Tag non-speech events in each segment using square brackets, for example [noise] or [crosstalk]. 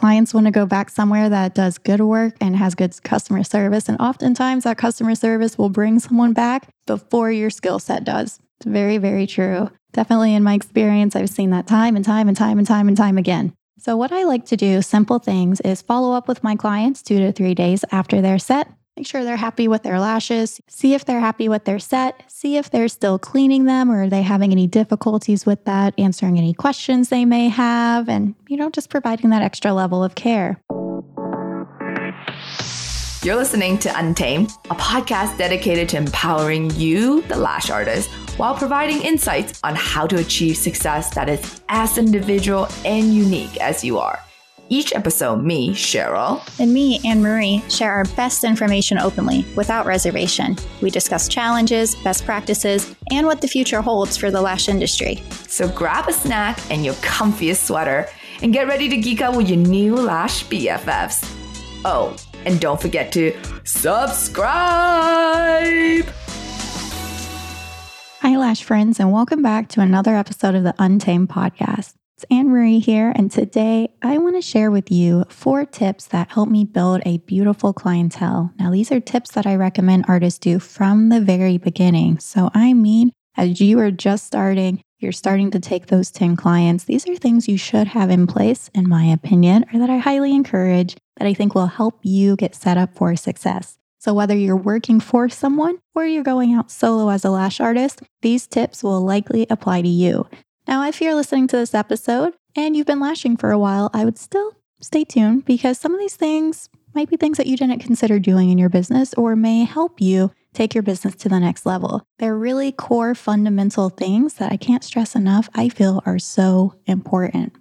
Clients want to go back somewhere that does good work and has good customer service. And oftentimes that customer service will bring someone back before your skill set does. It's very, very true. Definitely in my experience, I've seen that time and time and time and time and time again. So, what I like to do, simple things, is follow up with my clients two to three days after they're set Make sure they're happy with their lashes. See if they're happy with their set. See if they're still cleaning them or are they having any difficulties with that, answering any questions they may have, and, you know, just providing that extra level of care. You're listening to Untamed, a podcast dedicated to empowering you, the lash artist, while providing insights on how to achieve success that is as individual and unique as you are. Each episode, me, Cheryl, and me, Anne Marie, share our best information openly, without reservation. We discuss challenges, best practices, and what the future holds for the lash industry. So grab a snack and your comfiest sweater and get ready to geek out with your new lash BFFs. Oh, and don't forget to subscribe! Hi, Lash friends, and welcome back to another episode of the Untamed podcast. It's Anne Marie here, and today I want to share with you four tips that help me build a beautiful clientele. Now, these are tips that I recommend artists do from the very beginning. So, I mean, as you are just starting, you're starting to take those 10 clients, these are things you should have in place, in my opinion, or that I highly encourage that I think will help you get set up for success. So, whether you're working for someone or you're going out solo as a lash artist, these tips will likely apply to you. Now, if you're listening to this episode and you've been lashing for a while, I would still stay tuned because some of these things might be things that you didn't consider doing in your business or may help you take your business to the next level. They're really core fundamental things that I can't stress enough, I feel are so important.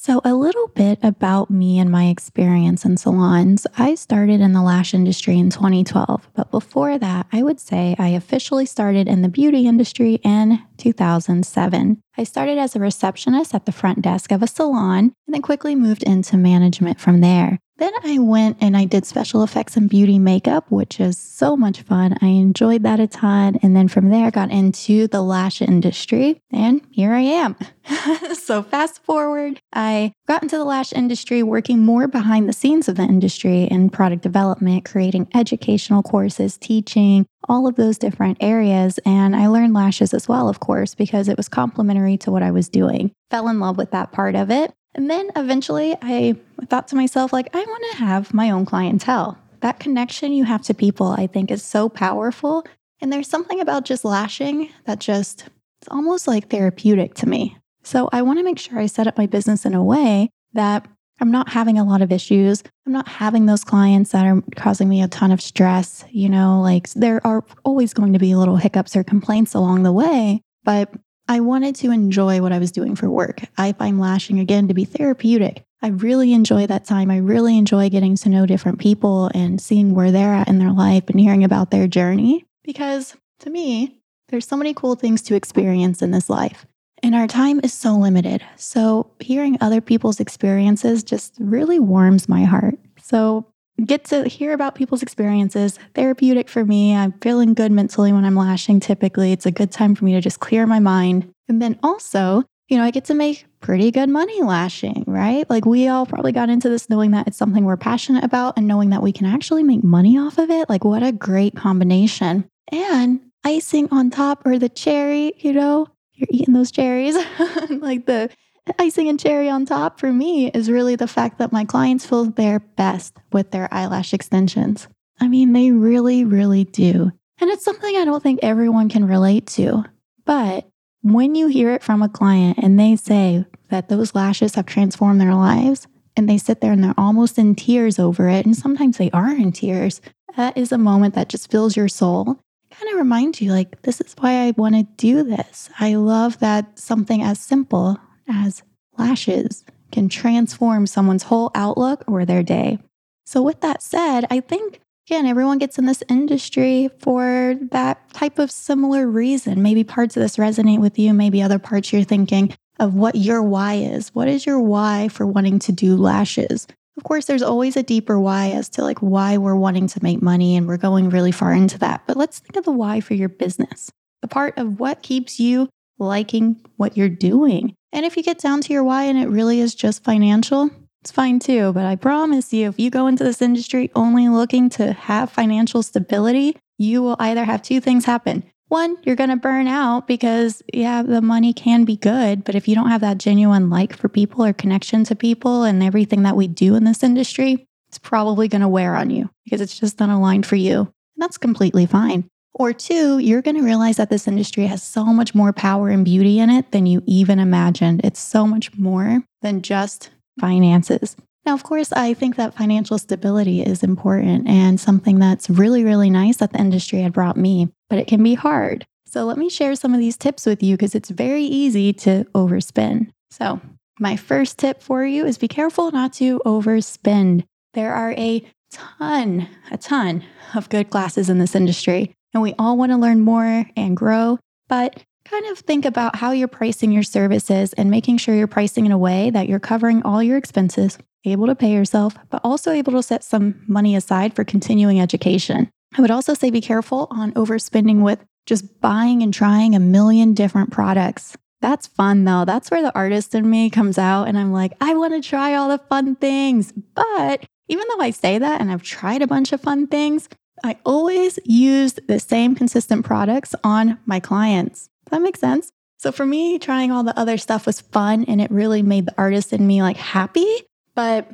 So, a little bit about me and my experience in salons. I started in the lash industry in 2012, but before that, I would say I officially started in the beauty industry in 2007. I started as a receptionist at the front desk of a salon and then quickly moved into management from there. Then I went and I did special effects and beauty makeup, which is so much fun. I enjoyed that a ton. And then from there, got into the lash industry, and here I am. [laughs] so, fast forward, I got into the lash industry working more behind the scenes of the industry in product development, creating educational courses, teaching, all of those different areas. And I learned lashes as well, of course, because it was complementary to what I was doing. Fell in love with that part of it. And then eventually I thought to myself, like, I want to have my own clientele. That connection you have to people, I think, is so powerful. And there's something about just lashing that just, it's almost like therapeutic to me. So I want to make sure I set up my business in a way that I'm not having a lot of issues. I'm not having those clients that are causing me a ton of stress. You know, like there are always going to be little hiccups or complaints along the way, but I wanted to enjoy what I was doing for work. I find lashing again to be therapeutic. I really enjoy that time. I really enjoy getting to know different people and seeing where they're at in their life and hearing about their journey. Because to me, there's so many cool things to experience in this life. And our time is so limited. So hearing other people's experiences just really warms my heart. So get to hear about people's experiences. Therapeutic for me. I'm feeling good mentally when I'm lashing typically. It's a good time for me to just clear my mind. And then also, you know, I get to make pretty good money lashing, right? Like we all probably got into this knowing that it's something we're passionate about and knowing that we can actually make money off of it. Like what a great combination. And icing on top or the cherry, you know, you're eating those cherries, [laughs] like the [laughs] icing and cherry on top for me is really the fact that my clients feel their best with their eyelash extensions. I mean, they really, really do. And it's something I don't think everyone can relate to. But when you hear it from a client and they say that those lashes have transformed their lives, and they sit there and they're almost in tears over it, and sometimes they are in tears, that is a moment that just fills your soul. Kind of reminds you, like, this is why I want to do this. I love that something as simple as lashes can transform someone's whole outlook or their day. So, with that said, I think, again, everyone gets in this industry for that type of similar reason. Maybe parts of this resonate with you, maybe other parts you're thinking of what your why is. What is your why for wanting to do lashes? Of course, there's always a deeper why as to like why we're wanting to make money, and we're going really far into that. But let's think of the why for your business, the part of what keeps you liking what you're doing. And if you get down to your why and it really is just financial, it's fine too. But I promise you, if you go into this industry only looking to have financial stability, you will either have two things happen. One, you're going to burn out because, yeah, the money can be good. But if you don't have that genuine like for people or connection to people and everything that we do in this industry, it's probably going to wear on you because it's just not aligned for you. And that's completely fine. Or two, you're going to realize that this industry has so much more power and beauty in it than you even imagined. It's so much more than just finances. Now, of course, I think that financial stability is important and something that's really, really nice that the industry had brought me, but it can be hard. So, let me share some of these tips with you because it's very easy to overspend. So, my first tip for you is be careful not to overspend. There are a ton, a ton of good classes in this industry, and we all want to learn more and grow, but kind of think about how you're pricing your services and making sure you're pricing in a way that you're covering all your expenses able to pay yourself, but also able to set some money aside for continuing education. I would also say be careful on overspending with just buying and trying a million different products. That's fun though. That's where the artist in me comes out. And I'm like, I want to try all the fun things. But even though I say that and I've tried a bunch of fun things, I always used the same consistent products on my clients. That makes sense? So for me, trying all the other stuff was fun and it really made the artist in me like happy. But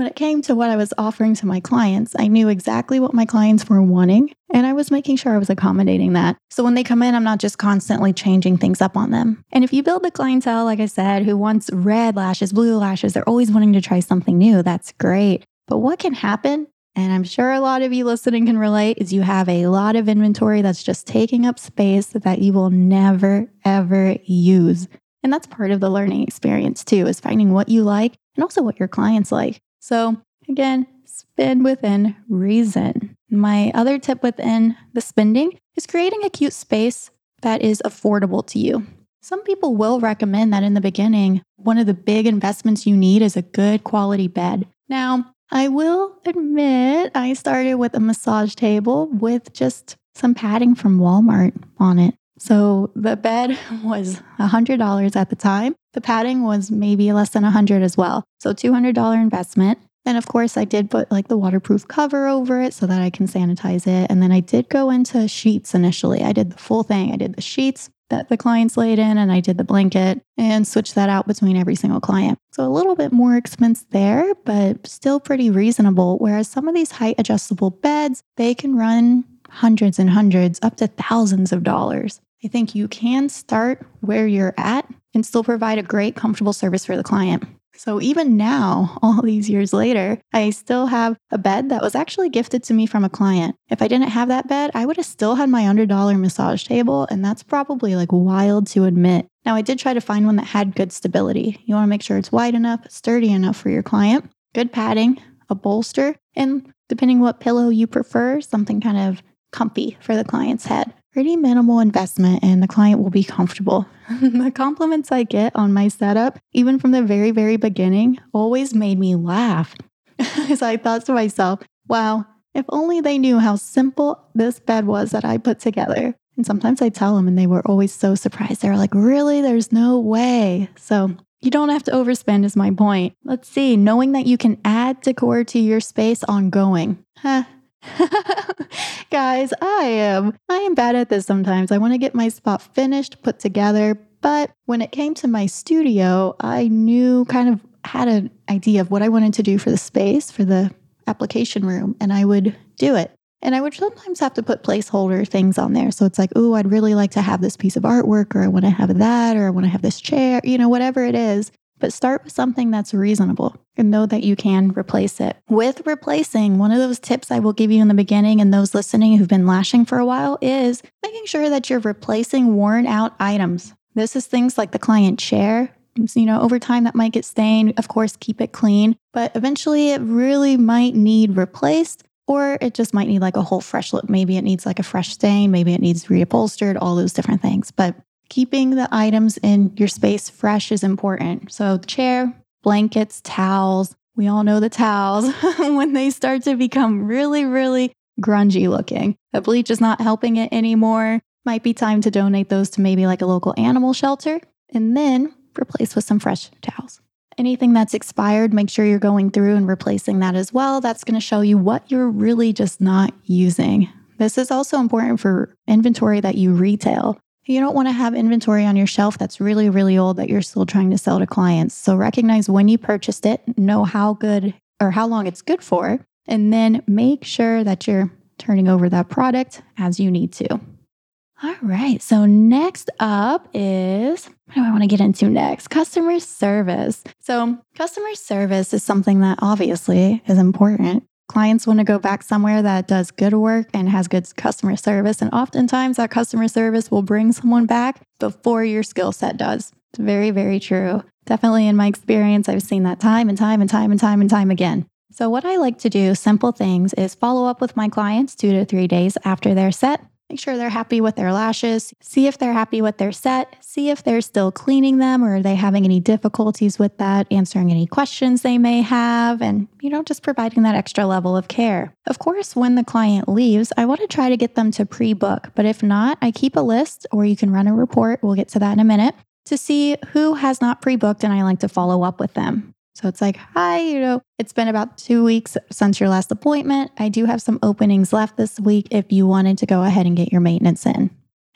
when it came to what I was offering to my clients, I knew exactly what my clients were wanting, and I was making sure I was accommodating that. So when they come in, I'm not just constantly changing things up on them. And if you build the clientele, like I said, who wants red lashes, blue lashes, they're always wanting to try something new, that's great. But what can happen and I'm sure a lot of you listening can relate, is you have a lot of inventory that's just taking up space that you will never, ever use. And that's part of the learning experience too, is finding what you like and also what your clients like. So, again, spend within reason. My other tip within the spending is creating a cute space that is affordable to you. Some people will recommend that in the beginning, one of the big investments you need is a good quality bed. Now, I will admit I started with a massage table with just some padding from Walmart on it. So the bed [laughs] was $100 at the time. The padding was maybe less than 100 as well. So $200 investment. And of course, I did put like the waterproof cover over it so that I can sanitize it. And then I did go into sheets initially. I did the full thing. I did the sheets that the clients laid in, and I did the blanket and switched that out between every single client. So a little bit more expense there, but still pretty reasonable. Whereas some of these height adjustable beds, they can run hundreds and hundreds, up to thousands of dollars. I think you can start where you're at and still provide a great, comfortable service for the client. So even now, [laughs] all these years later, I still have a bed that was actually gifted to me from a client. If I didn't have that bed, I would have still had my $100 massage table, and that's probably like wild to admit. Now, I did try to find one that had good stability. You want to make sure it's wide enough, sturdy enough for your client, good padding, a bolster, and depending what pillow you prefer, something kind of comfy for the client's head pretty minimal investment and the client will be comfortable. [laughs] the compliments I get on my setup, even from the very, very beginning, always made me laugh. [laughs] As I thought to myself, wow, if only they knew how simple this bed was that I put together. And sometimes I tell them, and they were always so surprised. They're like, really? There's no way. So you don't have to overspend, is my point. Let's see, knowing that you can add decor to your space ongoing. Huh, [laughs] Guys, I am I am bad at this sometimes. I want to get my spot finished, put together, but when it came to my studio, I knew kind of had an idea of what I wanted to do for the space, for the application room, and I would do it. And I would sometimes have to put placeholder things on there. So it's like, oh, I'd really like to have this piece of artwork, or I want to have that, or I want to have this chair, you know, whatever it is. But start with something that's reasonable and know that you can replace it. With replacing, one of those tips I will give you in the beginning and those listening who've been lashing for a while is making sure that you're replacing worn out items. This is things like the client chair. You know, over time that might get stained. Of course, keep it clean, but eventually it really might need replaced or it just might need like a whole fresh look. Maybe it needs like a fresh stain, maybe it needs reupholstered, all those different things. But keeping the items in your space fresh is important. So, chair, blankets, towels. We all know the towels [laughs] when they start to become really, really grungy looking. The bleach is not helping it anymore. Might be time to donate those to maybe like a local animal shelter and then replace with some fresh towels. Anything that's expired, make sure you're going through and replacing that as well. That's going to show you what you're really just not using. This is also important for inventory that you retail. You don't want to have inventory on your shelf that's really, really old that you're still trying to sell to clients. So recognize when you purchased it, know how good or how long it's good for, and then make sure that you're turning over that product as you need to. All right. So, next up is what do I want to get into next? Customer service. So, customer service is something that obviously is important. Clients want to go back somewhere that does good work and has good customer service. And oftentimes, that customer service will bring someone back before your skill set does. It's very, very true. Definitely in my experience, I've seen that time and time and time and time and time again. So, what I like to do, simple things, is follow up with my clients two to three days after they're set Make sure they're happy with their lashes. See if they're happy with their set. See if they're still cleaning them or are they having any difficulties with that, answering any questions they may have, and, you know, just providing that extra level of care. Of course, when the client leaves, I want to try to get them to pre book, but if not, I keep a list or you can run a report. We'll get to that in a minute to see who has not pre booked and I like to follow up with them. So it's like, hi, you know, it's been about two weeks since your last appointment. I do have some openings left this week if you wanted to go ahead and get your maintenance in.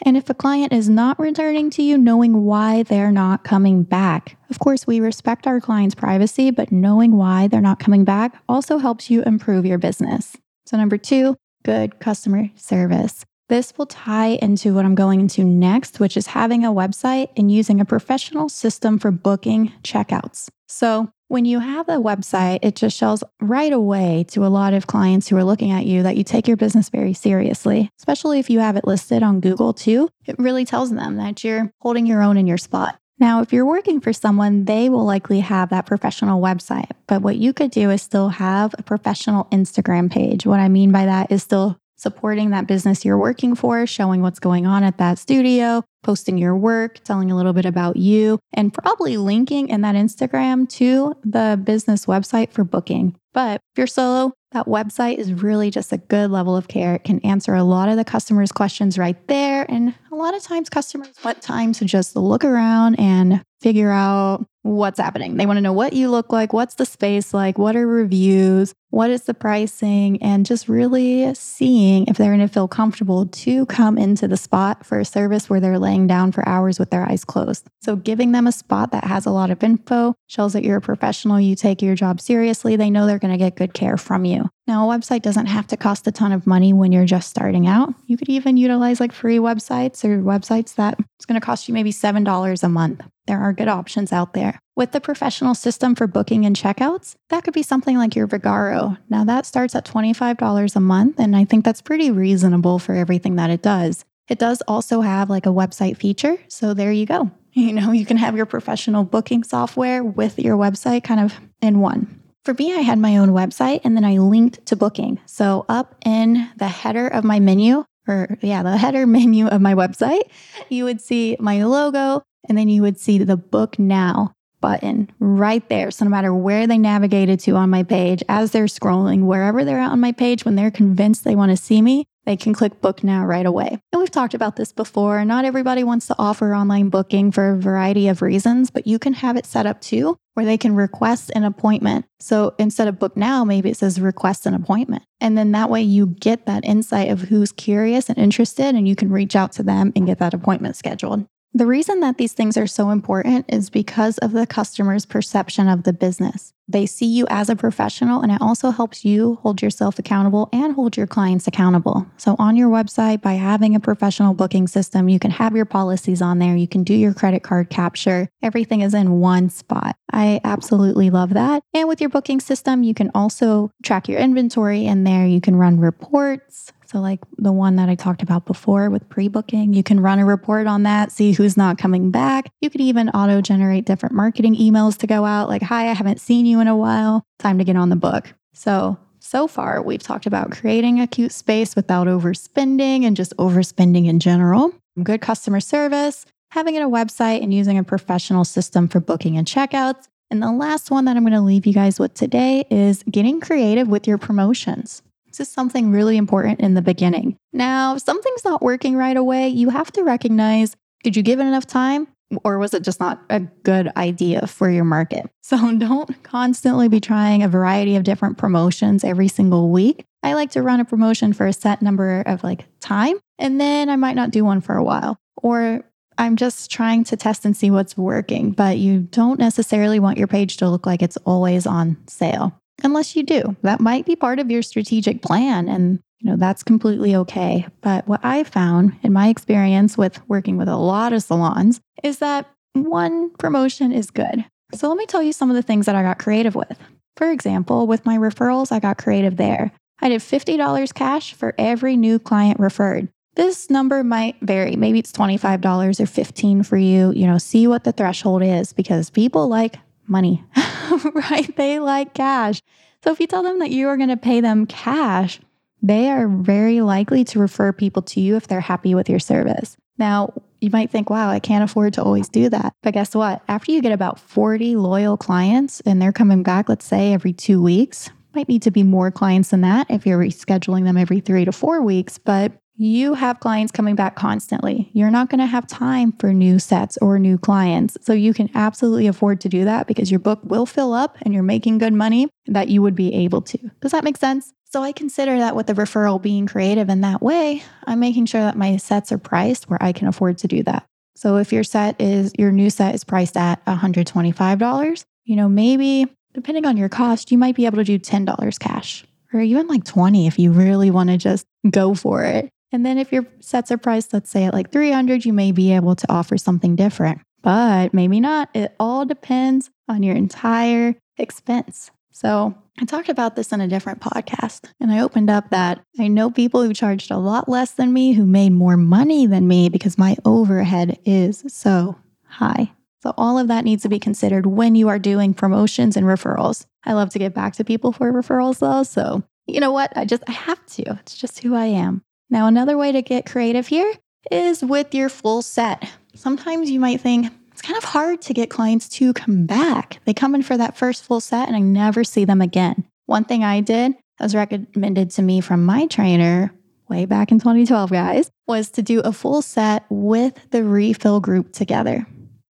And if a client is not returning to you, knowing why they're not coming back. Of course, we respect our client's privacy, but knowing why they're not coming back also helps you improve your business. So, number two, good customer service. This will tie into what I'm going into next, which is having a website and using a professional system for booking checkouts. So, when you have a website, it just shows right away to a lot of clients who are looking at you that you take your business very seriously, especially if you have it listed on Google too. It really tells them that you're holding your own in your spot. Now, if you're working for someone, they will likely have that professional website. But what you could do is still have a professional Instagram page. What I mean by that is still supporting that business you're working for, showing what's going on at that studio, posting your work, telling a little bit about you, and probably linking in that Instagram to the business website for booking. But if you're solo, that website is really just a good level of care. It can answer a lot of the customers' questions right there. And a lot of times, customers want time to just look around and figure out what's happening. They want to know what you look like, what's the space like, what are reviews, what is the pricing, and just really seeing if they're going to feel comfortable to come into the spot for a service where they're laying down for hours with their eyes closed. So, giving them a spot that has a lot of info shows that you're a professional, you take your job seriously, they know they're going to get good care from you. Now, a website doesn't have to cost a ton of money when you're just starting out. You could even utilize like free websites or websites that it's going to cost you maybe $7 a month. There are good options out there. With the professional system for booking and checkouts, that could be something like your Vagaro. Now, that starts at $25 a month, and I think that's pretty reasonable for everything that it does. It does also have like a website feature. So there you go. [laughs] You know, you can have your professional booking software with your website kind of in one. For me, I had my own website and then I linked to booking. So up in the header of my menu, or yeah, the header [laughs] menu of my website, you would see my logo and then you would see the book now button right there. So no matter where they navigated to on my page, as they're scrolling, wherever they're at on my page, when they're convinced they want to see me, they can click book now right away. And we've talked about this before. Not everybody wants to offer online booking for a variety of reasons, but you can have it set up too where they can request an appointment. So instead of book now, maybe it says request an appointment. And then that way you get that insight of who's curious and interested, and you can reach out to them and get that appointment scheduled. The reason that these things are so important is because of the customer's perception of the business. They see you as a professional, and it also helps you hold yourself accountable and hold your clients accountable. So, on your website, by having a professional booking system, you can have your policies on there, you can do your credit card capture. Everything is in one spot. I absolutely love that. And with your booking system, you can also track your inventory in there, you can run reports. So, like the one that I talked about before with pre booking, you can run a report on that, see who's not coming back. You could even auto generate different marketing emails to go out, like, Hi, I haven't seen you in a while. Time to get on the book. So, so far, we've talked about creating a cute space without overspending and just overspending in general, good customer service, having a website, and using a professional system for booking and checkouts. And the last one that I'm going to leave you guys with today is getting creative with your promotions. This is something really important in the beginning. Now, if something's not working right away, you have to recognize did you give it enough time? Or was it just not a good idea for your market? [laughs] So don't constantly be trying a variety of different promotions every single week. I like to run a promotion for a set number of like time, and then I might not do one for a while. Or I'm just trying to test and see what's working, but you don't necessarily want your page to look like it's always on sale. Unless you do. That might be part of your strategic plan and you know that's completely okay. But what I found in my experience with working with a lot of salons is that one promotion is good. So let me tell you some of the things that I got creative with. For example, with my referrals, I got creative there. I did $50 cash for every new client referred. This number might vary. Maybe it's $25 or 15 for you. You know, see what the threshold is because people like money, [laughs] right? They like cash. So if you tell them that you are going to pay them cash, they are very likely to refer people to you if they're happy with your service. Now, you might think, wow, I can't afford to always do that. But guess what? After you get about 40 loyal clients and they're coming back, let's say every two weeks, might need to be more clients than that if you're rescheduling them every three to four weeks. But you have clients coming back constantly. You're not going to have time for new sets or new clients. So you can absolutely afford to do that because your book will fill up and you're making good money that you would be able to. Does that make sense? So I consider that with the referral being creative in that way, I'm making sure that my sets are priced where I can afford to do that. So if your set is your new set is priced at $125, you know, maybe depending on your cost, you might be able to do $10 cash or even like 20 if you really want to just go for it. And then if your sets are priced, let's say at like 300, you may be able to offer something different, but maybe not. It all depends on your entire expense. So I talked about this in a different podcast and I opened up that I know people who charged a lot less than me who made more money than me because my overhead is so high. So all of that needs to be considered when you are doing promotions and referrals. I love to get back to people for referrals though. So you know what? I just, I have to. It's just who I am. Now, another way to get creative here is with your full set. Sometimes you might think it's kind of hard to get clients to come back. They come in for that first full set and I never see them again. One thing I did that was recommended to me from my trainer way back in 2012, guys, was to do a full set with the refill group together.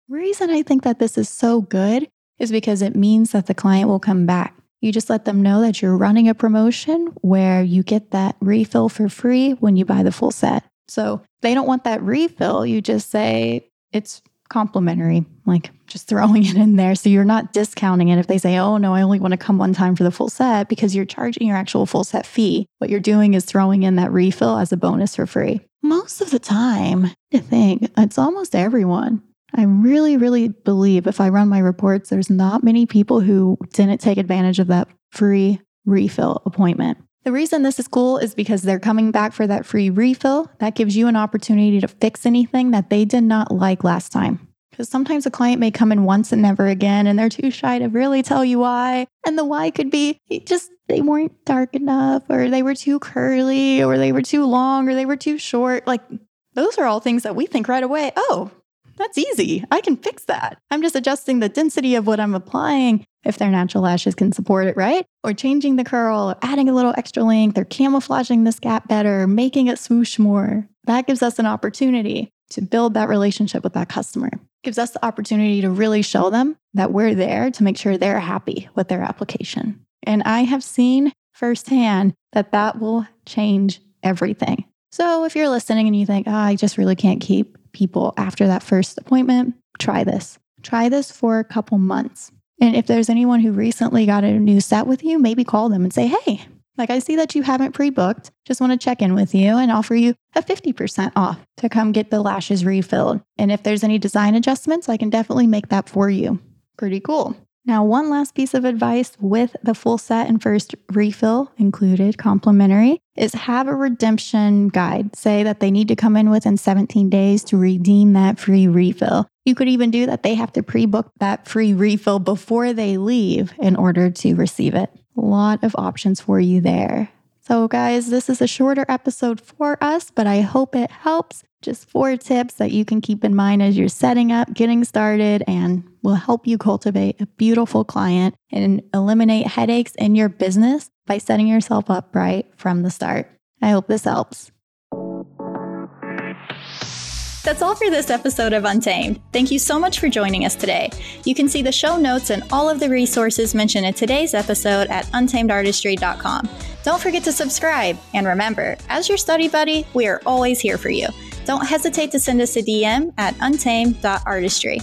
Reason I think that this is so good is because it means that the client will come back. You just let them know that you're running a promotion where you get that refill for free when you buy the full set. So they don't want that refill. You just say it's complimentary, like just throwing it in there. So you're not discounting it if they say, oh, no, I only want to come one time for the full set because you're charging your actual full set fee. What you're doing is throwing in that refill as a bonus for free. Most of the time, I think it's almost everyone I really, really believe if I run my reports, there's not many people who didn't take advantage of that free refill appointment. The reason this is cool is because they're coming back for that free refill. That gives you an opportunity to fix anything that they did not like last time. Because sometimes a client may come in once and never again, and they're too shy to really tell you why. And the why could be just they weren't dark enough, or they were too curly, or they were too long, or they were too short. Like, those are all things that we think right away, oh, that's easy. I can fix that. I'm just adjusting the density of what I'm applying if their natural lashes can support it, right? Or changing the curl, or adding a little extra length, or camouflaging this gap better, making it swoosh more. That gives us an opportunity to build that relationship with that customer. Gives us the opportunity to really show them that we're there to make sure they're happy with their application. And I have seen firsthand that that will change everything. So if you're listening and you think, oh, I just really can't keep people after that first appointment, try this. Try this for a couple months. And if there's anyone who recently got a new set with you, maybe call them and say, hey, like I see that you haven't pre booked. Just want to check in with you and offer you a 50% off to come get the lashes refilled. And if there's any design adjustments, I can definitely make that for you. Pretty cool. Now, one last piece of advice with the full set and first refill included, complimentary, is have a redemption guide. Say that they need to come in within 17 days to redeem that free refill. You could even do that. They have to pre book that free refill before they leave in order to receive it. A lot of options for you there. So, guys, this is a shorter episode for us, but I hope it helps. Just four tips that you can keep in mind as you're setting up, getting started, and will help you cultivate a beautiful client and eliminate headaches in your business by setting yourself up right from the start. I hope this helps. That's all for this episode of Untamed. Thank you so much for joining us today. You can see the show notes and all of the resources mentioned in today's episode at untamedartistry.com. Don't forget to subscribe. And remember, as your study buddy, we are always here for you. Don't hesitate to send us a DM at untamed.artistry.